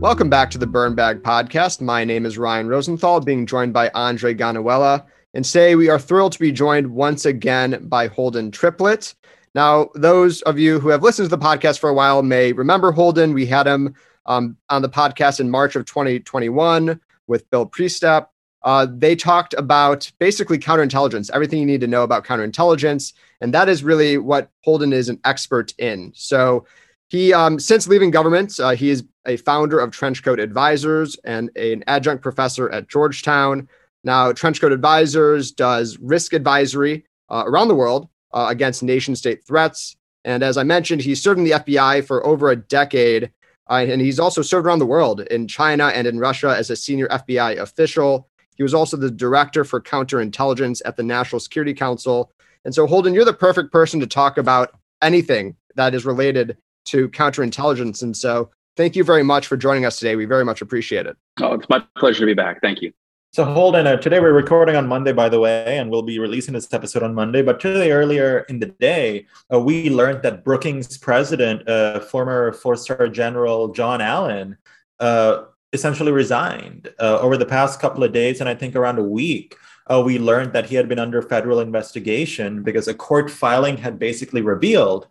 Welcome back to the Burn Bag Podcast. My name is Ryan Rosenthal, being joined by A'ndre Gonawela. And today we are thrilled to be joined once again by Holden Triplett. Now, those of you who have listened to the podcast for a while may remember Holden. We had him um, on the podcast in March of 2021 with Bill Priestap. Uh, they talked about basically counterintelligence, everything you need to know about counterintelligence. And that is really what Holden is an expert in. So he, um, since leaving government, uh, he is a founder of Trenchcoat Advisors and a, an adjunct professor at Georgetown. Now, Trenchcoat Advisors does risk advisory uh, around the world uh, against nation state threats. And as I mentioned, he served in the FBI for over a decade. Uh, and he's also served around the world in China and in Russia as a senior FBI official. He was also the director for counterintelligence at the National Security Council. And so, Holden, you're the perfect person to talk about anything that is related to counterintelligence. And so, thank you very much for joining us today. We very much appreciate it. Oh, it's my pleasure to be back. Thank you. So Holden, uh, today we're recording on Monday, by the way, and we'll be releasing this episode on Monday. But today, earlier in the day, uh, we learned that Brookings president, uh, former four-star general John Allen, uh, essentially resigned uh, over the past couple of days, and I think around a week. Uh, we learned that he had been under federal investigation because a court filing had basically revealed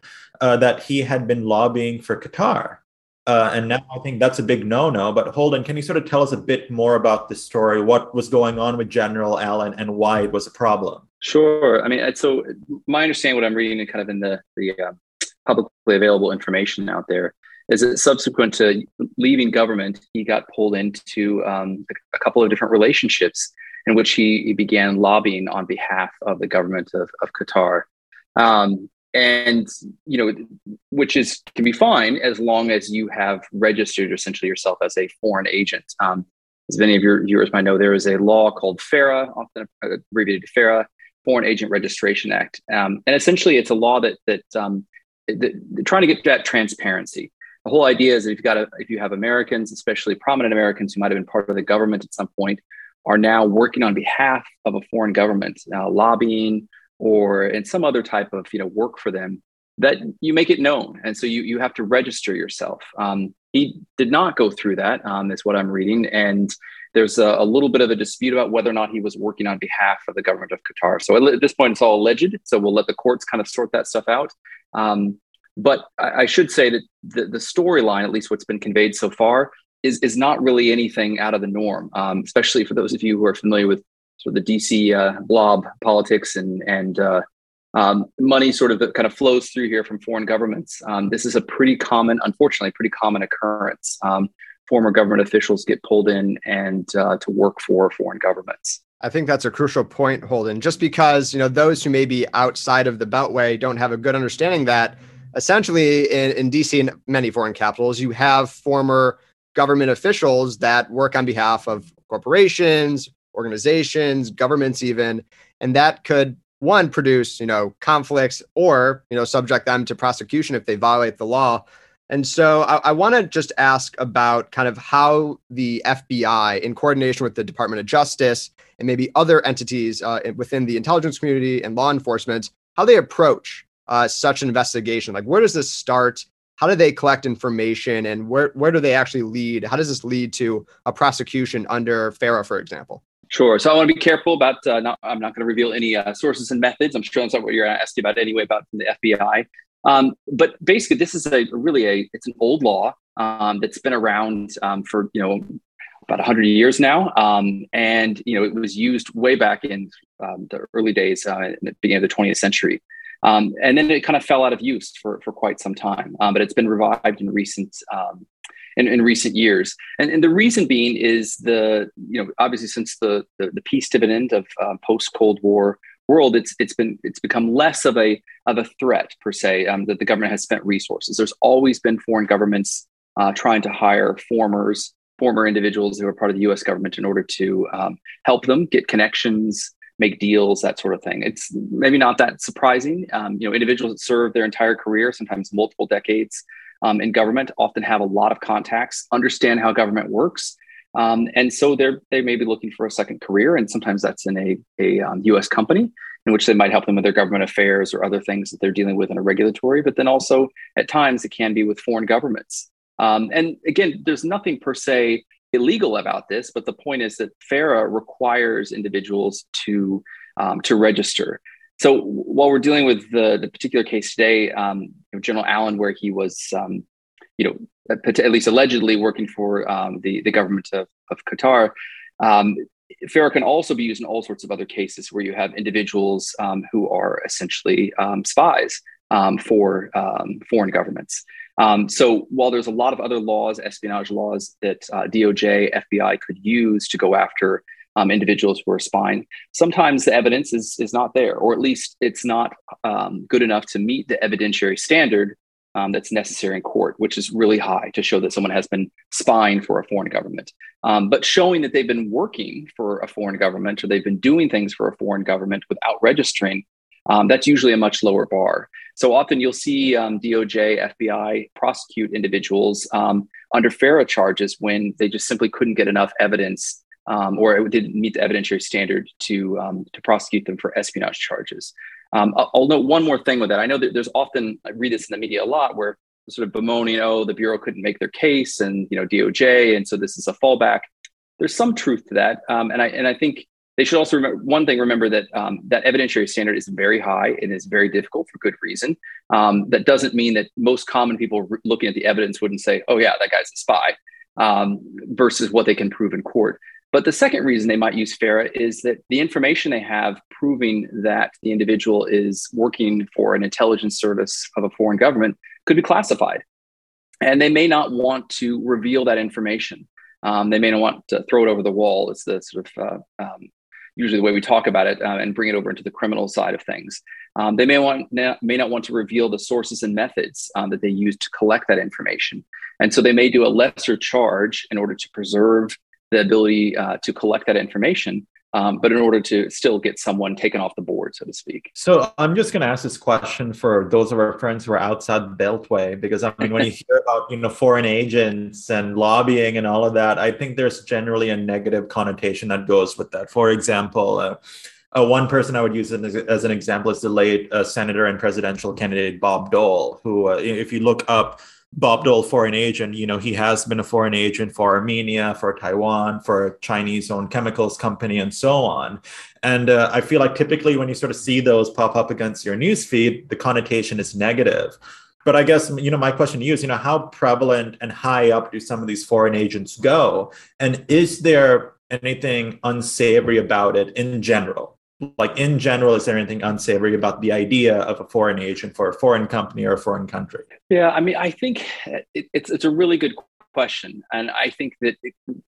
that he had been lobbying for Qatar. Uh, and now I think that's a big no-no. But Holden, can you sort of tell us a bit more about this story? What was going on with General Allen and why it was a problem? Sure. I mean, so my understanding, what I'm reading, kind of in the the uh, publicly available information out there, is that subsequent to leaving government, he got pulled into um, a couple of different relationships in which he, he, began lobbying on behalf of the government of, of Qatar. Um, and you know which is can be fine as long as you have registered essentially yourself as a foreign agent. Um, as many of your viewers might know there is a law called FARA often abbreviated FARA Foreign Agent Registration Act. Um, and essentially it's a law that that, um, that trying to get that transparency. The whole idea is that if you've got a, if you have Americans especially prominent Americans who might have been part of the government at some point are now working on behalf of a foreign government uh, lobbying or in some other type of you know work for them that you make it known. And so you you have to register yourself. Um, he did not go through that um, is what i'm reading. And there's a, a, little bit of a dispute about whether or not he was working on behalf of the government of qatar. So at this point it's all alleged. So we'll let the courts kind of sort that stuff out. Um, but I, I, should say that the, the storyline at least what's been conveyed so far is, is not really anything out of the norm um, especially for those of you who are familiar with sort of the DC uh, blob politics and and uh, um, money sort of that kind of flows through here from foreign governments. Um, this is a pretty common, unfortunately, pretty common occurrence. Um, former government officials get pulled in and uh, to work for foreign governments. I think that's a crucial point, Holden. Just because you know those who may be outside of the Beltway don't have a good understanding that essentially in, in DC and many foreign capitals, you have former government officials that work on behalf of corporations, organizations, governments, even, and that could one produce you know conflicts or you know subject them to prosecution if they violate the law. And so I, I want to just ask about kind of how the FBI, in coordination with the Department of Justice and maybe other entities uh, within the intelligence community and law enforcement, how they approach uh, such an investigation. Like, where does this start? How do they collect information, and where where do they actually lead? How does this lead to a prosecution under FARA, for example? Sure. So I want to be careful about. Uh, not, I'm not going to reveal any uh, sources and methods. I'm sure that's not what you're asking about anyway about the FBI. Um, but basically, this is a really a it's an old law um, that's been around um, for you know about 100 years now, um, and you know it was used way back in um, the early days, uh, in the beginning of the 20th century. Um, and then it kind of fell out of use for, for quite some time, but it's been revived in recent in, in recent years. And, and the reason being is the, you know, obviously since the, the, the peace dividend of uh, post Cold War world, it's, it's been, it's become less of a, of a threat per se um, that the government has spent resources. There's always been foreign governments uh, trying to hire formers, former individuals who are part of the U.S. government in order to um, help them get connections, make deals, that sort of thing. It's maybe not that surprising. Um, you know, individuals that serve their entire career, sometimes multiple decades, um, in government often have a lot of contacts, understand how government works. Um, and so they're they may be looking for a second career, and sometimes that's in a, a um, U.S. company in which they might help them with their government affairs or other things that they're dealing with in a regulatory. But then also at times it can be with foreign governments Um, and again, there's nothing per se illegal about this, but the point is that FARA requires individuals to um, to register. So while we're dealing with the, the particular case today, um, General Allen, where he was, um, you know, at least allegedly working for um, the the government of, of Qatar, um, FARA can also be used in all sorts of other cases where you have individuals um, who are essentially um, spies um, for foreign governments. So while there's a lot of other laws, espionage laws that uh, DOJ, FBI could use to go after um, individuals who are spying, sometimes the evidence is, is not there, or at least it's not good enough to meet the evidentiary standard um, that's necessary in court, which is really high to show that someone has been spying for a foreign government. Um, but showing that they've been working for a foreign government or they've been doing things for a foreign government without registering, um, that's usually a much lower bar. So often you'll see um, DOJ, FBI prosecute individuals um, under FARA charges when they just simply couldn't get enough evidence um, or it didn't meet the evidentiary standard to to prosecute them for espionage charges. Um, I'll note one more thing with that. I know that there's often I read this in the media a lot where sort of bemoaning, oh, the bureau couldn't make their case, and you know DOJ, and so this is a fallback. There's some truth to that, um, and I and I think they should also remember one thing. Remember that um, that evidentiary standard is very high and is very difficult for good reason. Um, that doesn't mean that most common people re- looking at the evidence wouldn't say, "Oh yeah, that guy's a spy," um, versus what they can prove in court. But the second reason they might use FARA is that the information they have proving that the individual is working for an intelligence service of a foreign government could be classified. And they may not want to reveal that information. Um, they may not want to throw it over the wall. It's the sort of uh, um, usually the way we talk about it uh, and bring it over into the criminal side of things. Um, they may want may not want to reveal the sources and methods um, that they use to collect that information, and so they may do a lesser charge in order to preserve the ability uh, to collect that information, um, but in order to still get someone taken off the board, so to speak. So I'm just going to ask this question for those of our friends who are outside the Beltway, because I mean, when you hear about you know foreign agents and lobbying and all of that, I think there's generally a negative connotation that goes with that. For example. Uh, uh, one person I would use as, as an example is the late uh, senator and presidential candidate Bob Dole, who, uh, if you look up Bob Dole, foreign agent, you know, he has been a foreign agent for Armenia, for Taiwan, for a Chinese owned chemicals company, and so on. And uh, I feel like typically when you sort of see those pop up against your newsfeed, the connotation is negative. But I guess, you know, my question to you is, you know, how prevalent and high up do some of these foreign agents go? And is there anything unsavory about it in general? Like in general is there anything unsavory about the idea of a foreign agent for a foreign company or a foreign country? Yeah i mean i think it, it's it's a really good question. And i think that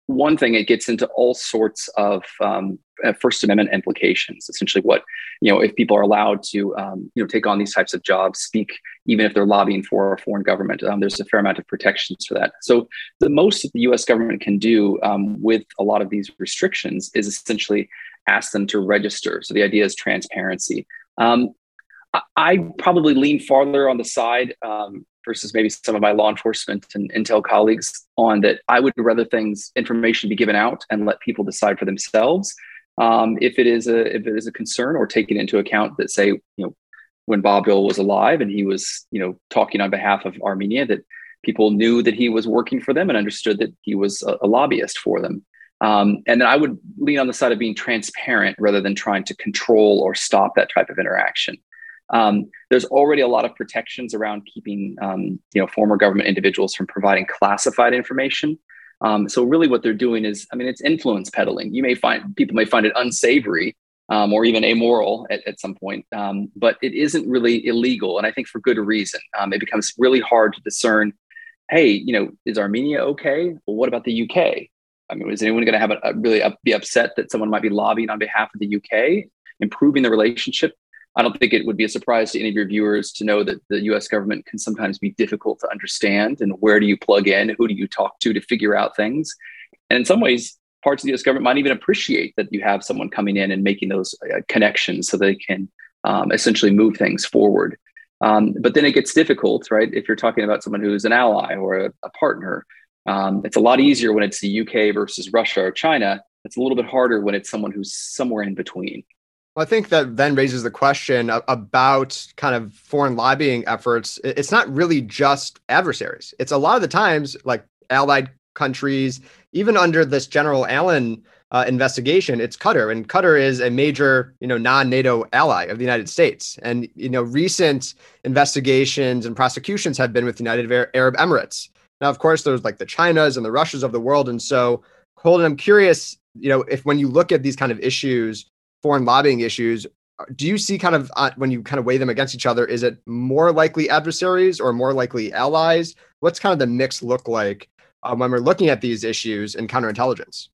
one thing it gets into all sorts of um, uh, first amendment implications essentially what you know if people are allowed to um, you know take on these types of jobs speak even if they're lobbying for a foreign government um, there's a fair amount of protections for that. So the most that the us government can do um, with a lot of these restrictions is essentially ask them to register. So the idea is transparency. Um, I, I, probably lean farther on the side um, versus maybe some of my law enforcement and intel colleagues on that. I would rather things information be given out and let people decide for themselves um, if it is a if it is a concern or taking into account that say you know when Bob Dole was alive and he was you know talking on behalf of Armenia that people knew that he was working for them and understood that he was a, a lobbyist for them. Um, and then I would lean on the side of being transparent rather than trying to control or stop that type of interaction. Um, there's already a lot of protections around keeping um, you know former government individuals from providing classified information. Um, so really, what they're doing is, I mean, it's influence peddling. You may find people may find it unsavory um, or even amoral at, at some point, um, but it isn't really illegal, and I think for good reason. it becomes really hard to discern. Hey, you know, is Armenia okay? Well, what about the UK? I mean, is anyone going to have a, a really up, be upset that someone might be lobbying on behalf of the UK, improving the relationship? I don't think it would be a surprise to any of your viewers to know that the US government can sometimes be difficult to understand. And where do you plug in? Who do you talk to to figure out things? And in some ways, parts of the US government might even appreciate that you have someone coming in and making those uh, connections so they can um, essentially move things forward. Um, but then it gets difficult, right? If you're talking about someone who's an ally or a, a partner, um, it's a lot easier when it's the UK versus Russia or China. It's a little bit harder when it's someone who's somewhere in between. Well, I think that then raises the question about kind of foreign lobbying efforts. It's not really just adversaries. It's a lot of the times like allied countries, even under this General Allen uh, investigation, it's Qatar, and Qatar is a major, you know, non-NATO ally of the United States. And you know, recent investigations and prosecutions have been with the United Arab Emirates. Now, of course, there's like the Chinas and the Russias of the world, and so Holden, I'm curious, you know, if when you look at these kind of issues, foreign lobbying issues, do you see kind of uh, when you kind of weigh them against each other, is it more likely adversaries or more likely allies? What's kind of the mix look like uh, when we're looking at these issues in counterintelligence?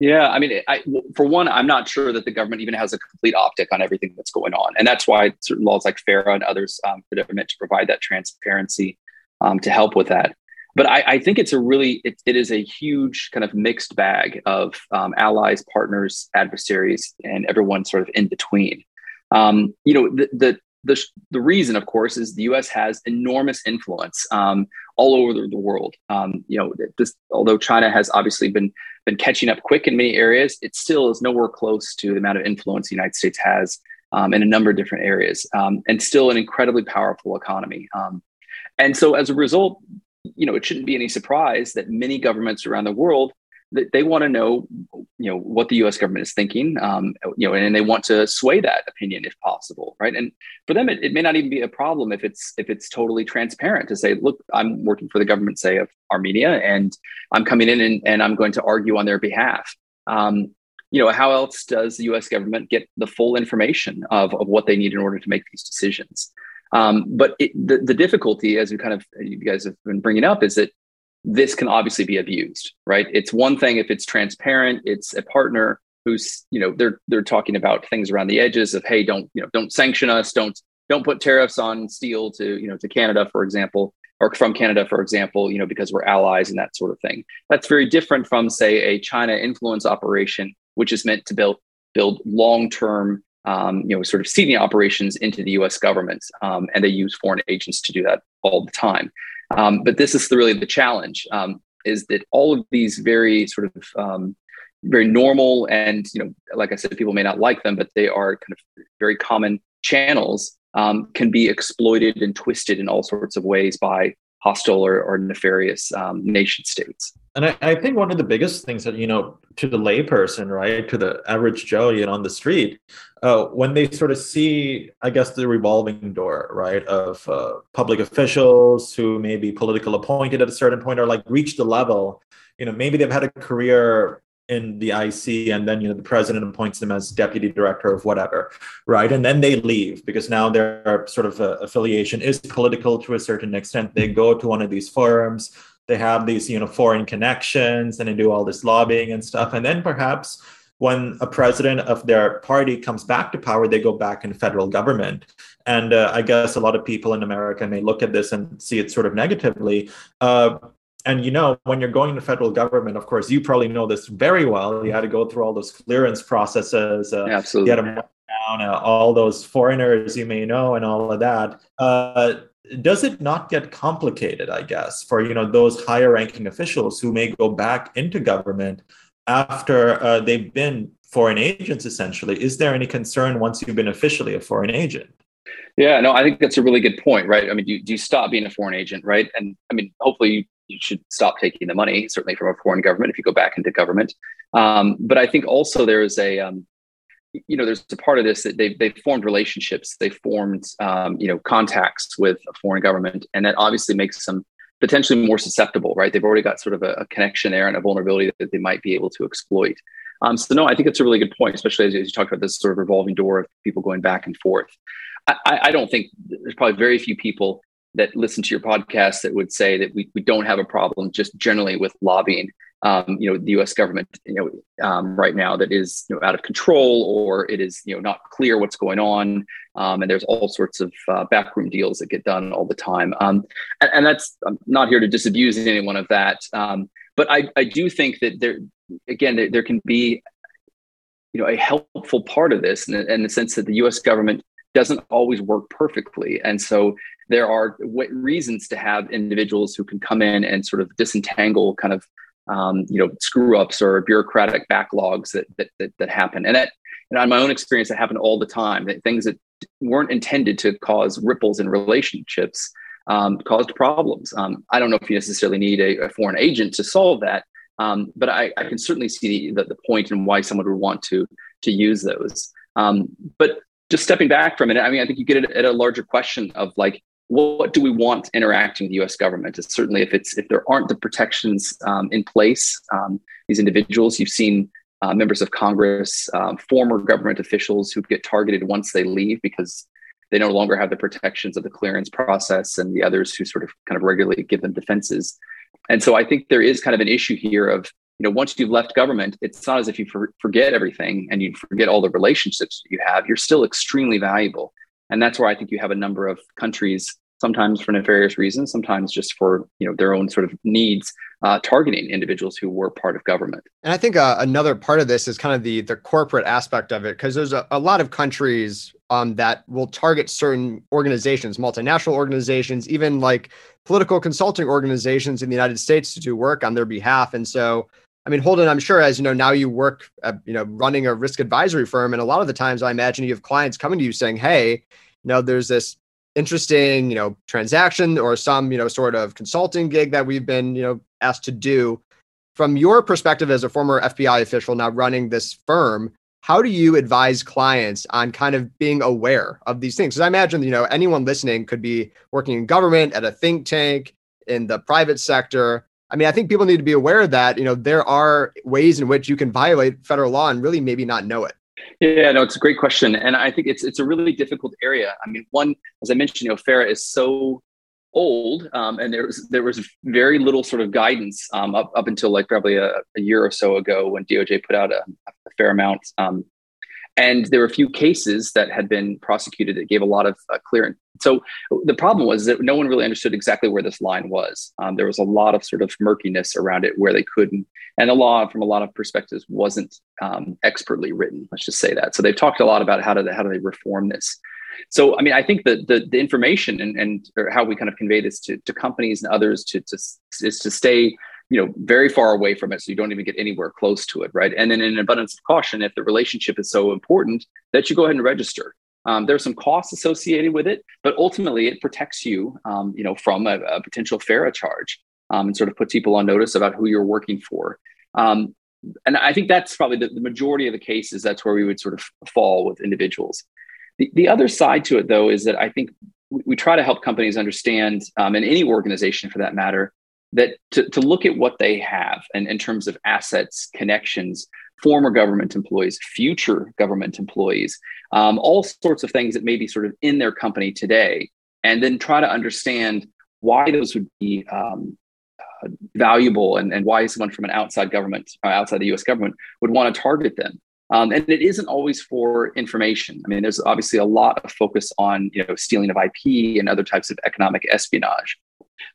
Yeah, I mean, I, for one, I'm not sure that the government even has a complete optic on everything that's going on, and that's why certain laws like FARA and others um, that are meant to provide that transparency um, to help with that. But I, I think it's a really, it, it is a huge kind of mixed bag of um, allies, partners, adversaries, and everyone sort of in between. Um, you know, the, the the, the reason, of course, is the U.S. has enormous influence um, all over the, the world. Um, you know, this, although China has obviously been been catching up quick in many areas, it still is nowhere close to the amount of influence the United States has um, in a number of different areas, um, and still an incredibly powerful economy. And so, as a result, you know, it shouldn't be any surprise that many governments around the world that they want to know, you know, what the U.S. government is thinking, um, you know, and they want to sway that opinion if possible, right? And for them, it, it, may not even be a problem if it's if it's totally transparent to say, look, I'm working for the government, say, of Armenia, and I'm coming in and, and I'm going to argue on their behalf. Um, you know, how else does the U.S. government get the full information of, of what they need in order to make these decisions? Um, but it, the, the difficulty, as we kind of you guys have been bringing up, is that this can obviously be abused, right? It's one thing if it's transparent, it's a partner who's, you know, they're they're talking about things around the edges of, hey, don't, you know, don't sanction us, don't don't put tariffs on steel to, you know, to Canada, for example, or from Canada, for example, you know, because we're allies and that sort of thing. That's very different from, say, a China influence operation, which is meant to build build long-term um, you know, sort of seeding operations into the U.S. government, um, and they use foreign agents to do that all the time. Um, but this is the, really the challenge: um, is that all of these very sort of um, very normal and you know, like I said, people may not like them, but they are kind of very common channels um, can be exploited and twisted in all sorts of ways by hostile or, or nefarious nation states. And I, I, think one of the biggest things that, you know, to the layperson, right, to the average Joe, you know, on the street, uh, when they sort of see, I guess, the revolving door, right, of uh, public officials who may be political appointed at a certain point or like reach the level, you know, maybe they've had a career in the IC and then you know the president appoints them as deputy director of whatever right? And then they leave because now their sort of uh, affiliation is political to a certain extent. They go to one of these forums they have these you know foreign connections and they do all this lobbying and stuff. And then perhaps when a president of their party comes back to power they go back in federal government. And uh, i guess a lot of people in america may look at this and see it sort of negatively. Uh, and you know when you're going to federal government of course you probably know this very well. You had to go through all those clearance processes uh, absolutely you had to down uh, all those foreigners you may know and all of that. Uh, does it not get complicated i guess for you know those higher ranking officials who may go back into government after uh, they've been foreign agents essentially is there any concern once you've been officially a foreign agent yeah, no, I think that's a really good point, right? I mean, do you, do you stop being a foreign agent, right? And I mean, hopefully you should stop taking the money, certainly from a foreign government, if you go back into government. Um, but I think also there is a, um, you know, there's a part of this that they've, they've formed relationships, they formed, um, you know, contacts with a foreign government, and that obviously makes them potentially more susceptible, right? They've already got sort of a, a connection there and a vulnerability that they might be able to exploit. Um, so no, I think it's a really good point, especially as, as you talked about this sort of revolving door of people going back and forth. I, I, don't think there's probably very few people that listen to your podcast that would say that we, we don't have a problem just generally with lobbying um, you know the U.S. government you know um, right now that is you know out of control or it is you know not clear what's going on um, and there's all sorts of uh, backroom deals that get done all the time um, and, and, that's I'm not here to disabuse anyone of that um, but I, I do think that there again there, there can be you know a helpful part of this in, in the sense that the U.S. government doesn't always work perfectly. And so there are w- reasons to have individuals who can come in and sort of disentangle kind of um, you know screw ups or bureaucratic backlogs that, that that that happen. And that and in my own experience, that happened all the time. That things that weren't intended to cause ripples in relationships um, caused problems. Um, I don't know if you necessarily need a, a foreign agent to solve that, um, but I, I, can certainly see the, the point and why someone would want to to use those. Um, but just stepping back from it, I mean, I think you get at a larger question of like, what do we want interacting with the U.S. government? It's certainly if it's if there aren't the protections um, in place, um, these individuals you've seen uh, members of Congress, um, former government officials who get targeted once they leave because they no longer have the protections of the clearance process, and the others who sort of kind of regularly give them defenses. And so I think there is kind of an issue here of you know once you've left government, it's not as if you for, forget everything and you forget all the relationships you have. You're still extremely valuable and that's where I think you have a number of countries, sometimes for nefarious reasons, sometimes just for you know their own sort of needs, uh, targeting individuals who were part of government. And I think uh, another part of this is kind of the the corporate aspect of it, because there's a, a lot of countries um, that will target certain organizations, multinational organizations, even like political consulting organizations in the United States to do work on their behalf. And so I mean, Holden, I'm sure as you know, now you work, at, you know, running a risk advisory firm, and a lot of the times, I imagine you have clients coming to you saying, "Hey, you know, there's this interesting, you know, transaction or some, you know, sort of consulting gig that we've been, you know, asked to do." From your perspective as a former FBI official now running this firm, how do you advise clients on kind of being aware of these things? Because I imagine, you know, anyone listening could be working in government, at a think tank, in the private sector I mean, I think people need to be aware that, you know, there are ways in which you can violate federal law and really maybe not know it. Yeah, no, it's a great question. And I think it's it's a really difficult area. I mean, one, as I mentioned, you know, FARA is so old um, and there was there was very little sort of guidance um, up, up until like probably a, a, year or so ago when DOJ put out a, a fair amount um, and there were a few cases that had been prosecuted that gave a lot of uh, clearance. So the problem was that no one really understood exactly where this line was. Um, there was a lot of sort of murkiness around it where they couldn't, and the law, from a lot of perspectives, wasn't um, expertly written. Let's just say that. So they've talked a lot about how do they, how do they reform this. So I mean, I think that the the information and and how we kind of convey this to, to companies and others to, to is to stay you know very far away from it so you don't even get anywhere close to it right? And then in abundance of caution if the relationship is so important that you go ahead and register. Um, there's some costs associated with it but ultimately it protects you um, you know from a, a potential FARA charge um, and sort of puts people on notice about who you're working for. Um, and i think that's probably the, the majority of the cases that's where we would sort of fall with individuals. The, the other side to it though is that i think we, we try to help companies understand um, and any organization for that matter that to, to look at what they have and in terms of assets, connections, former government employees, future government employees, um, all sorts of things that may be sort of in their company today, and then try to understand why those would be um, uh, valuable and, and why someone from an outside government, uh, outside the US government, would want to target them. Um, and it isn't always for information. I mean, there's obviously a lot of focus on you know stealing of IP and other types of economic espionage.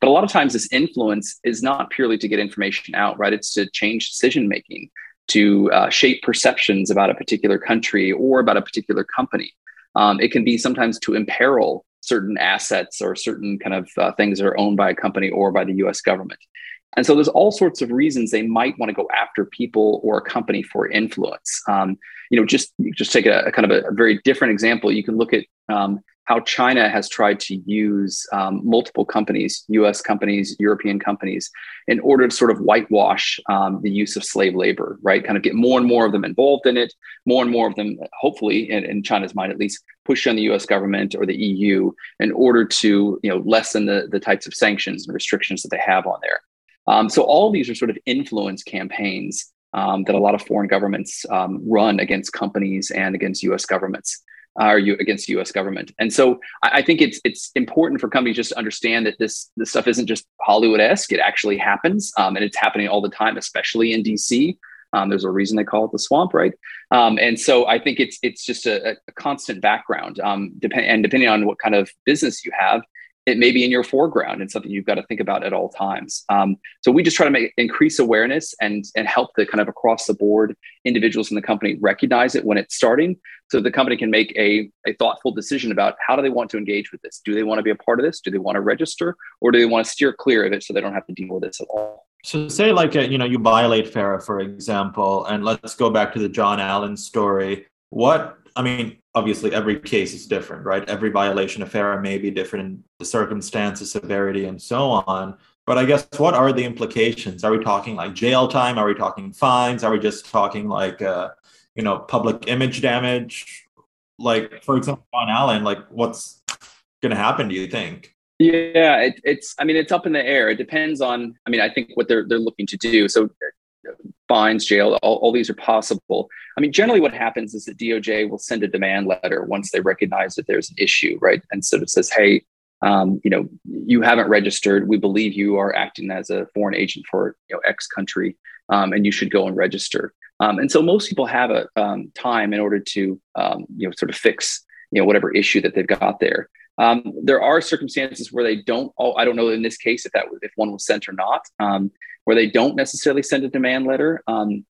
But a lot of times, this influence is not purely to get information out, right? It's to change decision making, to uh, shape perceptions about a particular country or about a particular company. Um, it can be sometimes to imperil certain assets or certain kind of uh, things that are owned by a company or by the US government. And so there's all sorts of reasons they might want to go after people or a company for influence. Um, you know, just just take a, a kind of a, a, very different example. You can look at um, how China has tried to use um, multiple companies, US companies, European companies, in order to sort of whitewash um, the use of slave labor, right? Kind of get more and more of them involved in it, more and more of them, hopefully, in, in China's mind at least, push on the US government or the EU in order to you know, lessen the, the types of sanctions and restrictions that they have on there. Um, so all these are sort of influence campaigns um, that a lot of foreign governments um, run against companies and against US governments uh, you against U.S. government. And so I, I, think it's it's important for companies just to understand that this this stuff isn't just Hollywood esque. It actually happens, um, and it's happening all the time, especially in D.C. Um, there's a reason they call it the swamp, right? Um, and so I think it's it's just a, a constant background, um, depend, and depending on what kind of business you have, it may be in your foreground and something you've got to think about at all times. Um, so we just try to make increase awareness and and help the kind of across the board individuals in the company recognize it when it's starting, so the company can make a, a thoughtful decision about how do they want to engage with this. Do they want to be a part of this? Do they want to register, or do they want to steer clear of it so they don't have to deal with this at all? So say like a, uh, you know you violate FARA for example, and let's go back to the John Allen story what I mean, obviously every case is different, right? Every violation of FARA may be different in the circumstances, severity, and so on. But I guess what are the implications? Are we talking like jail time? Are we talking fines? Are we just talking like uh, you know public image damage? Like for example, John Allen, like what's going to happen? Do you think? Yeah, it, it's. I mean, it's up in the air. It depends on. I mean, I think what they're they're looking to do. So fines, jail, all, all these are possible. I mean, generally what happens is that DOJ will send a demand letter once they recognize that there's an issue, right? And so it says, hey, um, you know, you haven't registered. We believe you are acting as a foreign agent for you know X country, um, and you should go and register. Um, and so most people have a um, time in order to um, you know sort of fix you know whatever issue that they've got there. Um, there are circumstances where they don't. Oh, I don't know in this case if that if one was sent or not where they don't necessarily send a demand letter. Um,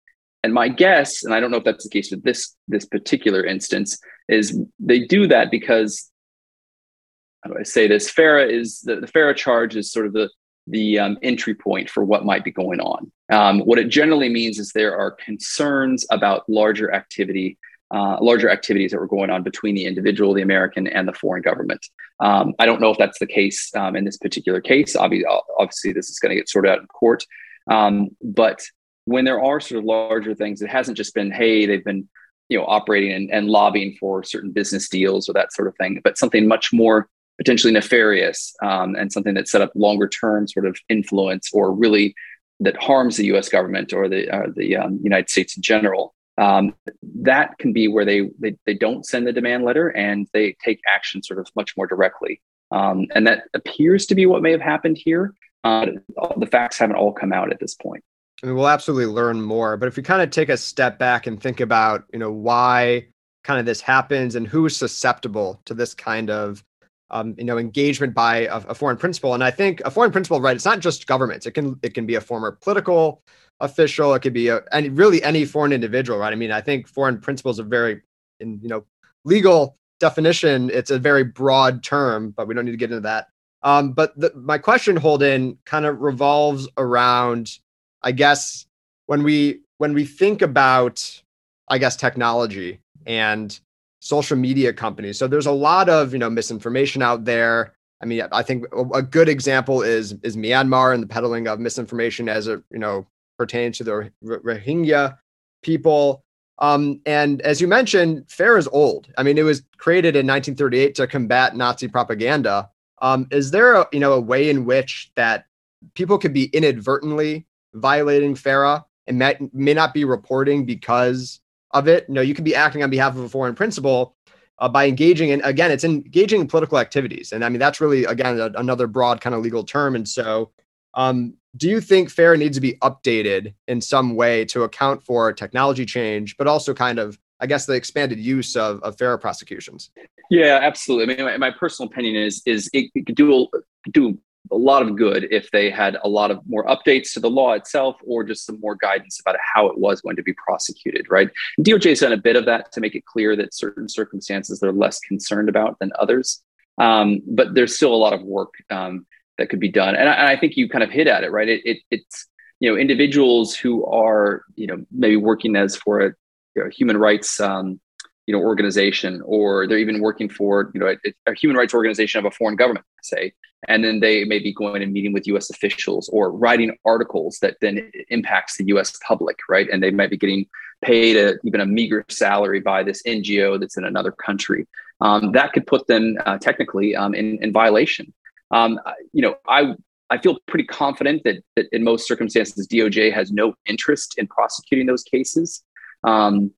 and my guess, and I don't know if that's the case with this this particular instance, is they do that because how do I say this? FARA is the, the FARA charge is sort of the the um, entry point for what might be going on. Um, what it generally means is there are concerns about larger activity, uh, larger activities that were going on between the individual, the American, and the foreign government. Um, I don't know if that's the case um, in this particular case. Obviously, obviously, this is going to get sorted out in court. Um, but when there are sort of larger things, it hasn't just been, hey, they've been, you know, operating and, and lobbying for certain business deals or that sort of thing, but something much more potentially nefarious um, and something that set up longer term sort of influence or really that harms the U.S. government or the uh, the um, United States in general. Um, that can be where they, they they don't send the demand letter and they take action sort of much more directly. Um, and that appears to be what may have happened here. Uh, the facts haven't all come out at this point. I mean, we'll absolutely learn more. But if we kind of take a step back and think about, you know, why kind of this happens and who's susceptible to this kind of, um, you know, engagement by a, a, foreign principal. And I think a foreign principal, right? It's not just governments. It can it can be a former political official. It could be a any really any foreign individual, right? I mean, I think foreign principals are very, in you know, legal definition. It's a very broad term, but we don't need to get into that. Um, but the, my question, Holden, kind of revolves around, I guess, when we when we think about, I guess, technology and social media companies. So there's a lot of you know misinformation out there. I mean, I think a good example is is Myanmar and the peddling of misinformation as it you know pertains to the Rohingya people. Um, and as you mentioned, FARA is old. I mean, it was created in 1938 to combat Nazi propaganda. Um, is there a you know a way in which that people could be inadvertently violating FARA and may, may not be reporting because of it? You know, you could be acting on behalf of a foreign principal uh, by engaging in again, it's engaging in political activities, and I mean that's really again a, another broad kind of legal term. And so, um, do you think FARA needs to be updated in some way to account for technology change, but also kind of I guess the expanded use of, of FARA prosecutions. Yeah, absolutely. I mean, my, my personal opinion is is it, it could do do a lot of good if they had a lot of more updates to the law itself or just some more guidance about how it was going to be prosecuted, right? DOJ has done a bit of that to make it clear that certain circumstances they're less concerned about than others. Um, but there's still a lot of work um, that could be done. And I, and I, think you kind of hit at it, right? It, it, it's, you know, individuals who are, you know, maybe working as for a you know, human rights um, you know organization or they're even working for you know a, a, human rights organization of a foreign government say and then they may be going and meeting with us officials or writing articles that then impacts the us public right? And they might be getting paid a, even a meager salary by this ngo that's in another country. Um, that could put them uh, technically um, in, in violation. Um, you know i I feel pretty confident that, that in most circumstances, DOJ has no interest in prosecuting those cases. Um,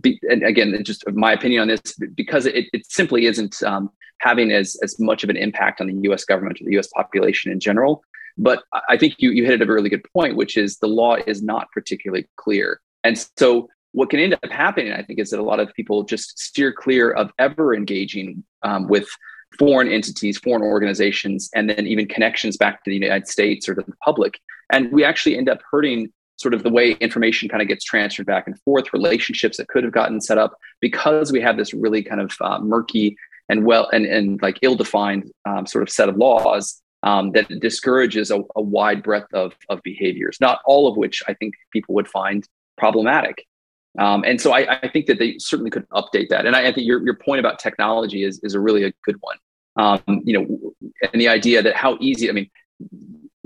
be, and again, just my opinion on this, because it, it simply isn't um, having as, as much of an impact on the US government or the US population in general. But I think you, you hit at a really good point, which is the law is not particularly clear. And so what can end up happening, I think, is that a lot of people just steer clear of ever engaging um, with foreign entities, foreign organizations, and then even connections back to the United States or to the public. And we actually end up hurting sort of the way information kind of gets transferred back and forth, relationships that could have gotten set up because we have this really kind of uh, murky and well and, and like ill-defined um, sort of set of laws um, that discourages a, a, wide breadth of, of behaviors, not all of which I think people would find problematic. Um, and so I, I, think that they certainly could update that. And I, I, think your, your point about technology is, is a really a good one. Um, you know, and the idea that how easy, I mean,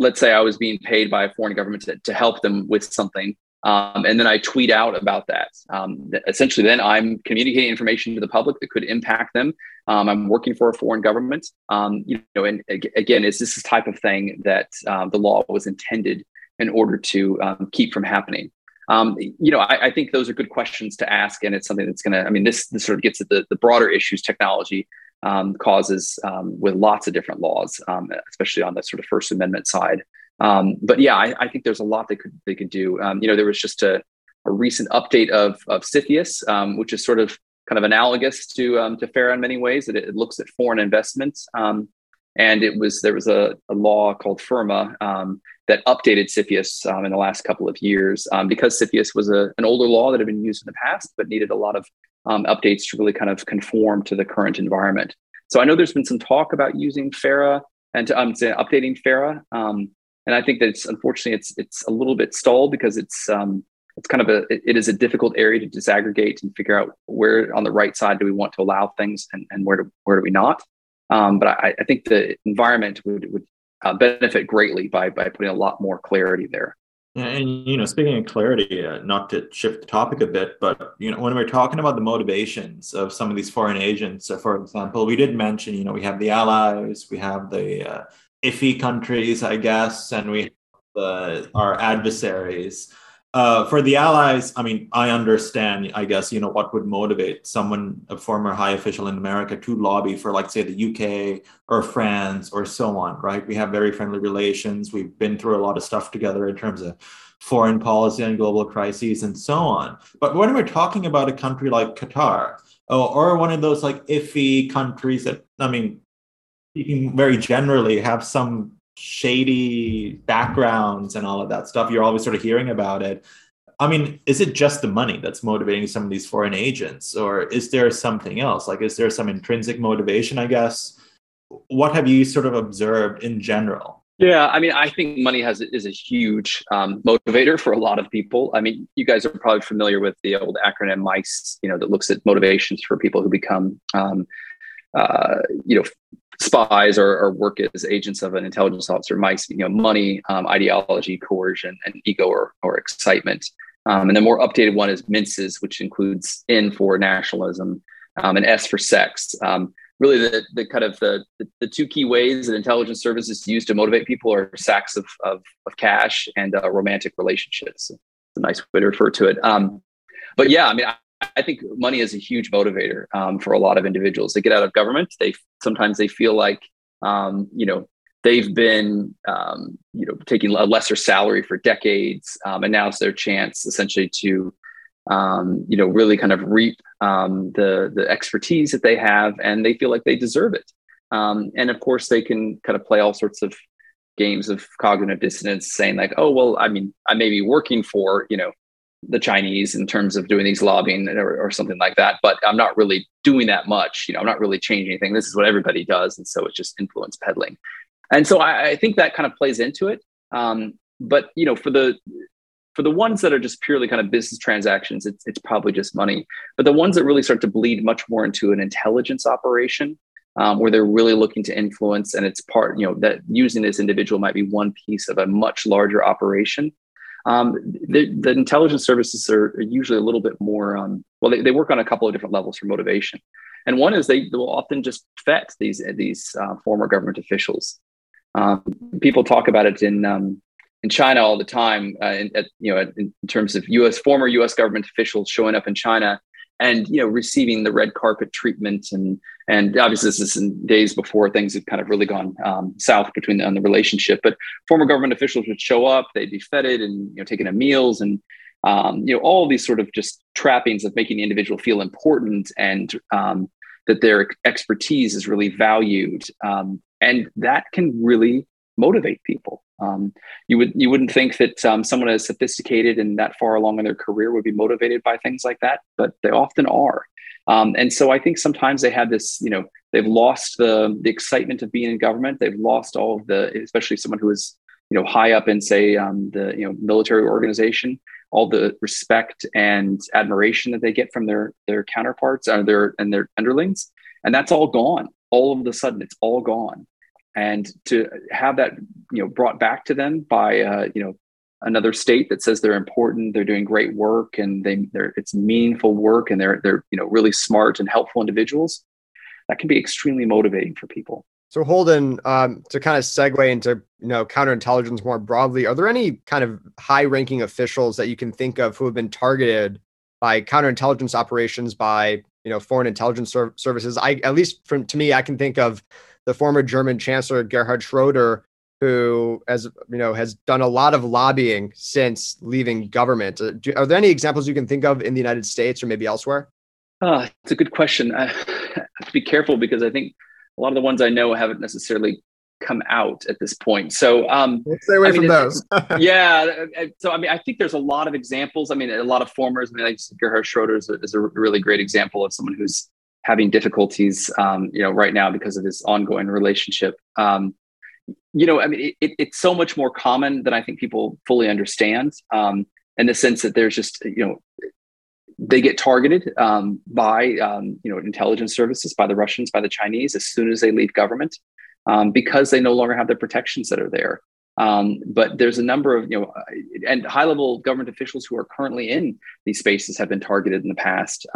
let's say I was being paid by a foreign government to, to help them with something. Um, and then I tweet out about that. Um, essentially, then I'm communicating information to the public that could impact them. Um, I'm working for a foreign government. Um, you know, and again, is this the type of thing that uh, the law was intended in order to um, keep from happening? Um, you know, I, I, think those are good questions to ask, and it's something that's going to. I mean, this this sort of gets at the, the broader issues technology um, causes um, with lots of different laws, um, especially on the sort of First Amendment side. Um, but yeah, I, I, think there's a lot they could they could do. Um, you know, there was just a, a recent update of of CFIUS, which is sort of kind of analogous to to FARA in many ways. That it, it looks at foreign investments and it was there was a, a law called FIRRMA um, that updated CFIUS um, in the last couple of years um, because CFIUS was a, an older law that had been used in the past but needed a lot of um, updates to really kind of conform to the current environment. So I know there's been some talk about using FARA and to, um, updating FARA, um, and I think that it's unfortunately it's it's a little bit stalled because it's it's kind of a it is a difficult area to disaggregate and figure out where on the right side do we want to allow things and, and where do where do we not um, but I, I, think the environment would, would uh, benefit greatly by, by putting a lot more clarity there. And you know, speaking of clarity, uh, not to shift the topic a bit, but you know, when we're talking about the motivations of some of these foreign agents, uh, for example, we did mention, you know, we have the allies, we have the uh, iffy countries, I guess, and we have the, our adversaries uh, for the allies, I mean, I understand, I guess, you know, what would motivate someone, a former high official in America, to lobby for, like, say, the UK or France or so on, right? We have very friendly relations. We've been through a lot of stuff together in terms of foreign policy and global crises and so on. But when we're talking about a country like Qatar or, or one of those, like, iffy countries that, I mean, speaking very generally, have some shady backgrounds and all of that stuff. You're always sort of hearing about it. I mean, is it just the money that's motivating some of these foreign agents, or is there something else? Like, is there some intrinsic motivation, I guess? What have you sort of observed in general? Yeah, I mean, I think money has is a huge um, motivator for a lot of people. I mean, you guys are probably familiar with the old acronym MICE, you know, that looks at motivations for people who become, um, uh, you know, spies or, or, work as agents of an intelligence officer might you know money um, ideology coercion and ego or, or excitement. Um, and the more updated one is minces which includes n for nationalism um, and s for sex. Um, really the, the kind of the, the, the, two key ways that intelligence services use to motivate people are sacks of, of, of cash and uh, romantic relationships. It's a nice way to refer to it. Um, but yeah i mean I think money is a huge motivator um, for a lot of individuals. They get out of government. They sometimes they feel like um, you know they've been um, you know taking a lesser salary for decades, um, and now it's their chance essentially to um, you know really kind of reap um, the the expertise that they have, and they feel like they deserve it. and of course, they can kind of play all sorts of games of cognitive dissonance, saying like, "Oh well, I mean, I may be working for you know." The Chinese in terms of doing these lobbying or, or, something like that. But I'm not really doing that much. You know, I'm not really changing anything. This is what everybody does, and so it's just influence peddling. And so I, I think that kind of plays into it. Um, but you know, for the for the ones that are just purely kind of business transactions, it's it's probably just money. But the ones that really start to bleed much more into an intelligence operation. Um, where they're really looking to influence and it's part you know that using this individual might be one piece of a much larger operation um, the, the, intelligence services are usually a little bit more, um, well, they, they work on a couple of different levels for motivation. And one is they, will often just vet these, these uh, former government officials. Um, people talk about it in, um, in China all the time, uh, in, at, you know, in terms of U.S. former U.S. government officials showing up in China and you know receiving the red carpet treatment and and obviously this is in days before things had kind of really gone um, south between the, the relationship but former government officials would show up they'd be feted and you know taken to meals and um, you know all these sort of just trappings of making the individual feel important and um, that their expertise is really valued um, and that can really motivate people. Um, you would you wouldn't think that um, someone as sophisticated and that far along in their career would be motivated by things like that, but they often are. Um, and so I think sometimes they have this, you know, they've lost the the excitement of being in government. They've lost all of the, especially someone who is, you know, high up in say um, the you know military organization. all the respect and admiration that they get from their their counterparts or their and their underlings, and that's all gone. All of a sudden, it's all gone. And to have that, you know, brought back to them by, uh, you know, another state that says they're important, they're doing great work, and they they're it's meaningful work, and they're they're you know really smart and helpful individuals. That can be extremely motivating for people. So Holden, um, to kind of segue into you know counterintelligence more broadly, are there any kind of high-ranking officials that you can think of who have been targeted by counterintelligence operations by you know foreign intelligence ser- services? I at least from to me, I can think of the former German Chancellor Gerhard Schroeder, who has you know has done a lot of lobbying since leaving government. Uh, do, are there any examples you can think of in the United States or maybe elsewhere? Uh, it's a good question. I have to be careful because I think a lot of the ones I know haven't necessarily come out at this point. So um, we'll stay away I mean, from those. yeah. So I mean, I think there's a lot of examples. I mean, a lot of formers. I mean, like Gerhard Schroeder is a, is a really great example of someone who's having difficulties, um, you know, right now because of this ongoing relationship. Um, you know, I mean, it, it, it's so much more common than I think people fully understand. Um, in the sense that there's just, you know, they get targeted um, by um, you know intelligence services, by the Russians, by the Chinese as soon as they leave government, um, because they no longer have the protections that are there. Um, but there's a number of you know and high level government officials who are currently in these spaces have been targeted in the past.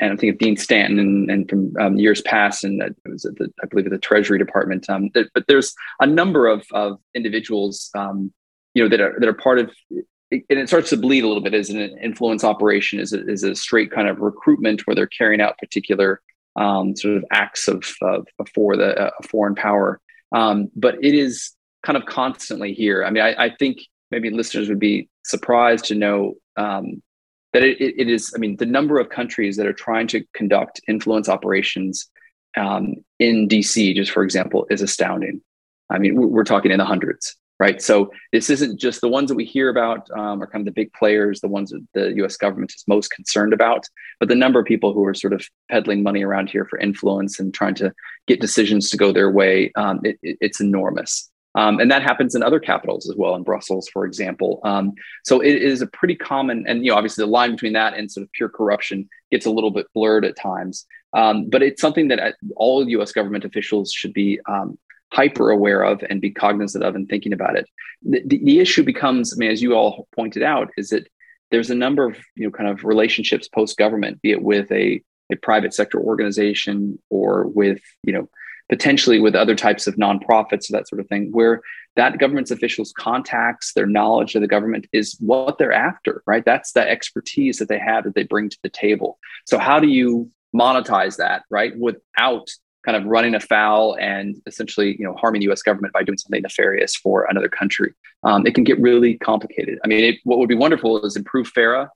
Um, and I think of Dean Stanton and, and from um, years past, and it was at the, I believe at the Treasury Department. but there's a number of, of individuals, you know, that are that are part of and it starts to bleed a little bit as an influence operation is a, is a straight kind of recruitment where they're carrying out particular um, sort of acts of, of, of for the uh, foreign power. Um, but it is kind of constantly here. I mean, I, I, think maybe listeners would be surprised to know um, that it, it is. I mean, the number of countries that are trying to conduct influence operations um, in DC, just for example, is astounding. I mean, we're talking in the hundreds right? So this isn't just the ones that we hear about um, are kind of the big players, the ones that the U.S. government is most concerned about, but the number of people who are sort of peddling money around here for influence and trying to get decisions to go their way, um, it, it, it's enormous. Um, and that happens in other capitals as well, in Brussels, for example. Um, so it is a pretty common, and you know, obviously the line between that and sort of pure corruption gets a little bit blurred at times. Um, but it's something that uh, all U.S. government officials should be um, hyper aware of and be cognizant of and thinking about it. The, the, the, issue becomes, I mean, as you all pointed out, is that there's a number of you know kind of relationships post government, be it with a, a private sector organization or with you know potentially with other types of nonprofits or that sort of thing, where that government's officials contacts, their knowledge of the government is what they're after, right? That's the expertise that they have that they bring to the table. So how do you monetize that, right? Without kind of running afoul and essentially you know harming the U.S. government by doing something nefarious for another country. Um, it can get really complicated. I mean, it, what would be wonderful is improve FARA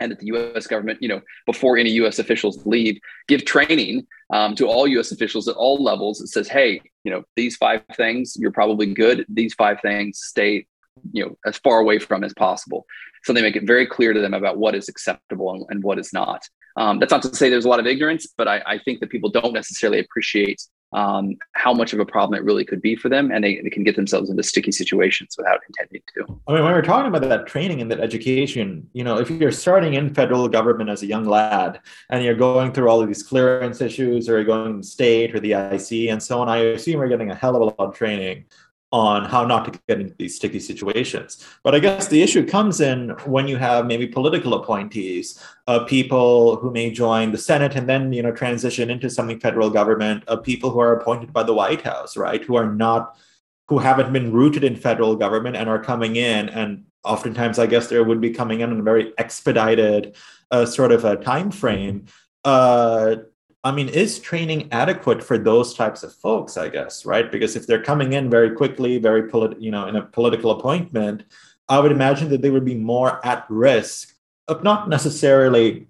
and that the U.S. government, you know, before any U.S. officials leave, give training um, to all U.S. officials at all levels that says, "Hey, you know, these five things you're probably good. These five things stay, you know, as far away from as possible." So they make it very clear to them about what is acceptable and, and what is not. Um, that's not to say there's a lot of ignorance, but I, I think that people don't necessarily appreciate um, how much of a problem it really could be for them, and they, they, can get themselves into sticky situations without intending to. I mean, when we're talking about that training and that education, you know, if you're starting in federal government as a young lad and you're going through all of these clearance issues, or you're going state or the IC and so on, I assume you're getting a hell of a lot of training on how not to get into these sticky situations. But I guess the issue comes in when you have maybe political appointees, uh, people who may join the Senate and then you know transition into something federal government, of people who are appointed by the White House, right? Who are not who haven't been rooted in federal government and are coming in and oftentimes I guess they would be coming in on a very expedited uh, sort of a time frame uh, I mean, is training adequate for those types of folks? I guess, right? Because if they're coming in very quickly, very polit- you know, in a political appointment, I would imagine that they would be more at risk of not necessarily,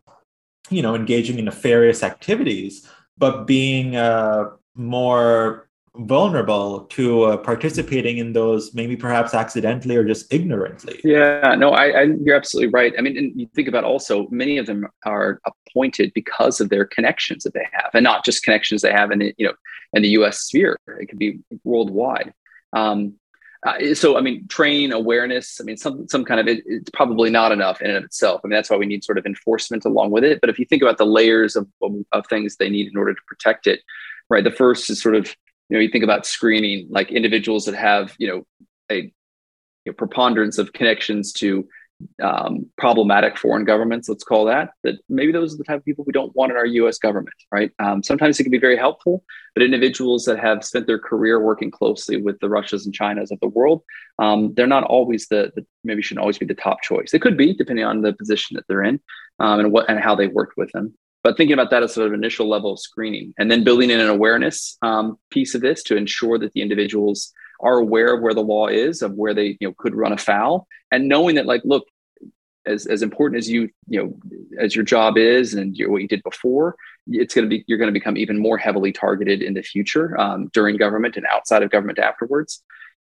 you know, engaging in nefarious activities, but being uh, more vulnerable to uh, participating in those maybe perhaps accidentally or just ignorantly yeah no I, I, you're absolutely right i mean and you think about also many of them are appointed because of their connections that they have and not just connections they have in the, you know in the us sphere it could be worldwide um, uh, so I mean, train awareness. I mean, some some kind of it, it's probably not enough in and of itself. I mean, that's why we need sort of enforcement along with it. But if you think about the layers of, of, of things they need in order to protect it, right? The first is sort of you know you think about screening like individuals that have you know a you know, preponderance of connections to um, problematic foreign governments, let's call that, that maybe those are the type of people we don't want in our US government, right? Um, sometimes it can be very helpful, but individuals that have spent their career working closely with the Russias and Chinas of the world, um, they're not always the, the, maybe shouldn't always be the top choice. They could be, depending on the position that they're in um, and what and how they worked with them. But thinking about that as sort of initial level of screening and then building in an awareness um, piece of this to ensure that the individuals are aware of where the law is, of where they you know could run afoul, and knowing that like, look, as as important as you you know as your job is and your, what you did before, it's going to be you're going to become even more heavily targeted in the future um, during government and outside of government afterwards.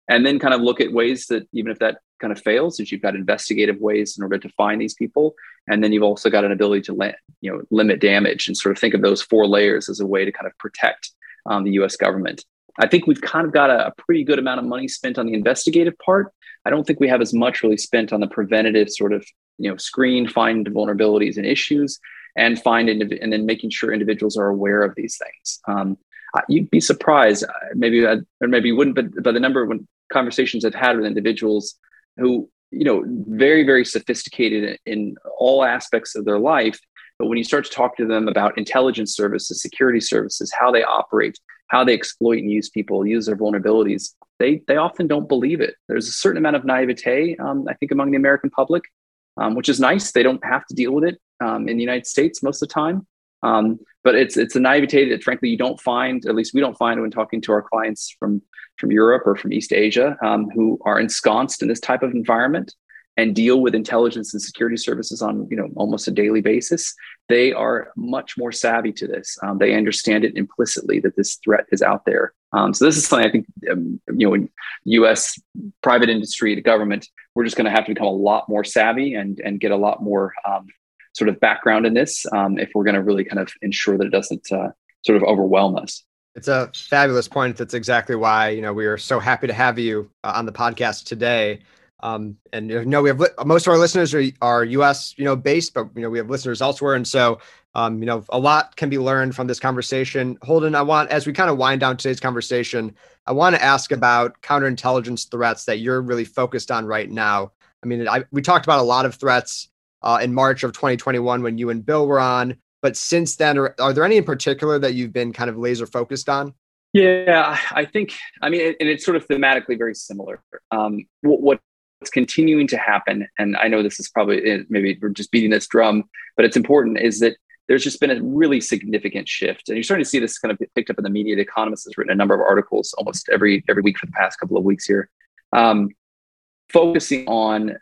And then kind of look at ways that even if that kind of fails, is you've got investigative ways in order to find these people, and then you've also got an ability to let, you know limit damage and sort of think of those four layers as a way to kind of protect um, the U.S. government. I think we've kind of got a, a, pretty good amount of money spent on the investigative part. I don't think we have as much really spent on the preventative sort of, you know, screen, find vulnerabilities and issues, and find indiv- and then making sure individuals are aware of these things. Um, you'd be surprised, uh, maybe or maybe you wouldn't, but by the number of conversations I've had with individuals who, you know, very very sophisticated in all aspects of their life, but when you start to talk to them about intelligence services, security services, how they operate, how they exploit and use people, use their vulnerabilities, they they often don't believe it. There's a certain amount of naivete, um, I think, among the American public, um, which is nice. They don't have to deal with it um, in the United States most of the time. Um, but it's it's a naivete that, frankly, you don't find. At least we don't find when talking to our clients from from Europe or from East Asia um, who are ensconced in this type of environment and deal with intelligence and security services on you know almost a daily basis they are much more savvy to this um, they understand it implicitly that this threat is out there um, so this is something i think um, you know in us private industry the government we're just going to have to become a lot more savvy and and get a lot more um, sort of background in this um, if we're going to really kind of ensure that it doesn't uh, sort of overwhelm us it's a fabulous point. That's exactly why you know we are so happy to have you uh, on the podcast today. Um, and you know, we have li- most of our listeners are, are U.S. you know based, but you know we have listeners elsewhere, and so um, you know a lot can be learned from this conversation. Holden, I want as we kind of wind down today's conversation, I want to ask about counterintelligence threats that you're really focused on right now. I mean, I, we talked about a lot of threats uh, in March of 2021 when you and Bill were on, but since then, are, are there any in particular that you've been kind of laser focused on? Yeah, I think, I mean, and it's sort of thematically very similar. Um, what, what what's continuing to happen, and I know this is probably eh, maybe we're just beating this drum, but it's important, is that there's just been a really significant shift. And you're starting to see this kind of picked up in the media. The Economist has written a number of articles almost every every week for the past couple of weeks here, um, focusing on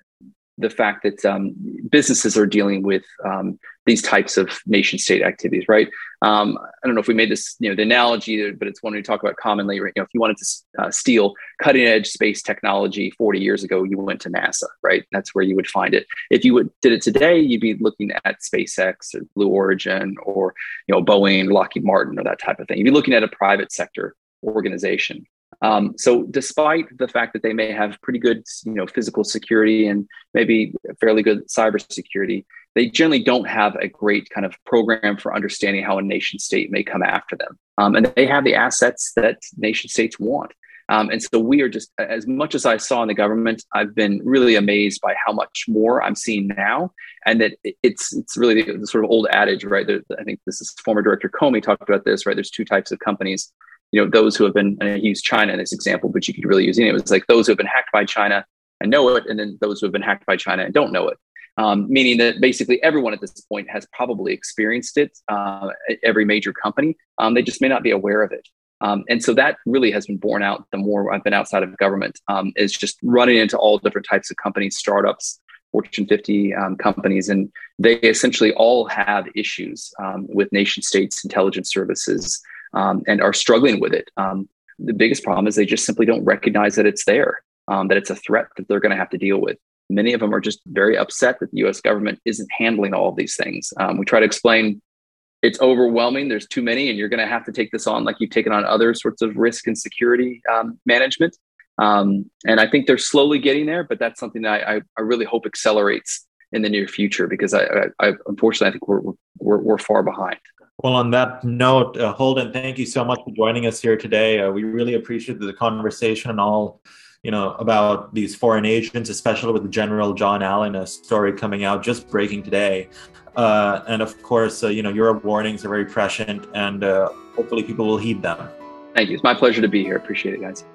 the fact that um, businesses are dealing with um, these types of nation state activities, right? Um, I don't know if we made this, you know, the analogy, but it's one we talk about commonly. Right? You know, if you wanted to uh, steal cutting edge space technology 40 years ago, you went to NASA, right? That's where you would find it. If you would, did it today, you'd be looking at SpaceX or Blue Origin or you know Boeing, Lockheed Martin, or that type of thing. You'd be looking at a private sector organization. Um, so despite the fact that they may have pretty good, you know, physical security and maybe fairly good cybersecurity, they generally don't have a great kind of program for understanding how a nation state may come after them. Um, and they have the assets that nation states want. Um, and so we are just, as much as I saw in the government, I've been really amazed by how much more I'm seeing now. And that it's it's really the, sort of old adage, right? There, I think this is former director Comey talked about this, right? There's two types of companies you know, those who have been, and I use China in this example, but you could really use any. It was like those who have been hacked by China and know it, and then those who have been hacked by China and don't know it. Um, meaning that basically everyone at this point has probably experienced it. Uh, every major company, um, they just may not be aware of it. Um, and so that really has been borne out the more I've been outside of government, um, is just running into all different types of companies, startups, Fortune 50 um, companies, and they essentially all have issues um, with nation states, intelligence services, um, and are struggling with it. Um, the biggest problem is they just simply don't recognize that it's there, um, that it's a threat that they're going to have to deal with. Many of them are just very upset that the US government isn't handling all of these things. Um, we try to explain it's overwhelming, there's too many, and you're going to have to take this on like you've taken on other sorts of risk and security um, management. Um, and I think they're slowly getting there, but that's something that I, I really hope accelerates in the near future because I, I, I unfortunately I think we're, we're, we're far behind. Well, on that note, uh, Holden, thank you so much for joining us here today. Uh, we really appreciate the conversation and all, you know, about these foreign agents, especially with General John Allen, a story coming out just breaking today. Uh, and of course, uh, you know, your warnings are very prescient, and uh, hopefully people will heed them. Thank you. It's my pleasure to be here. Appreciate it, guys.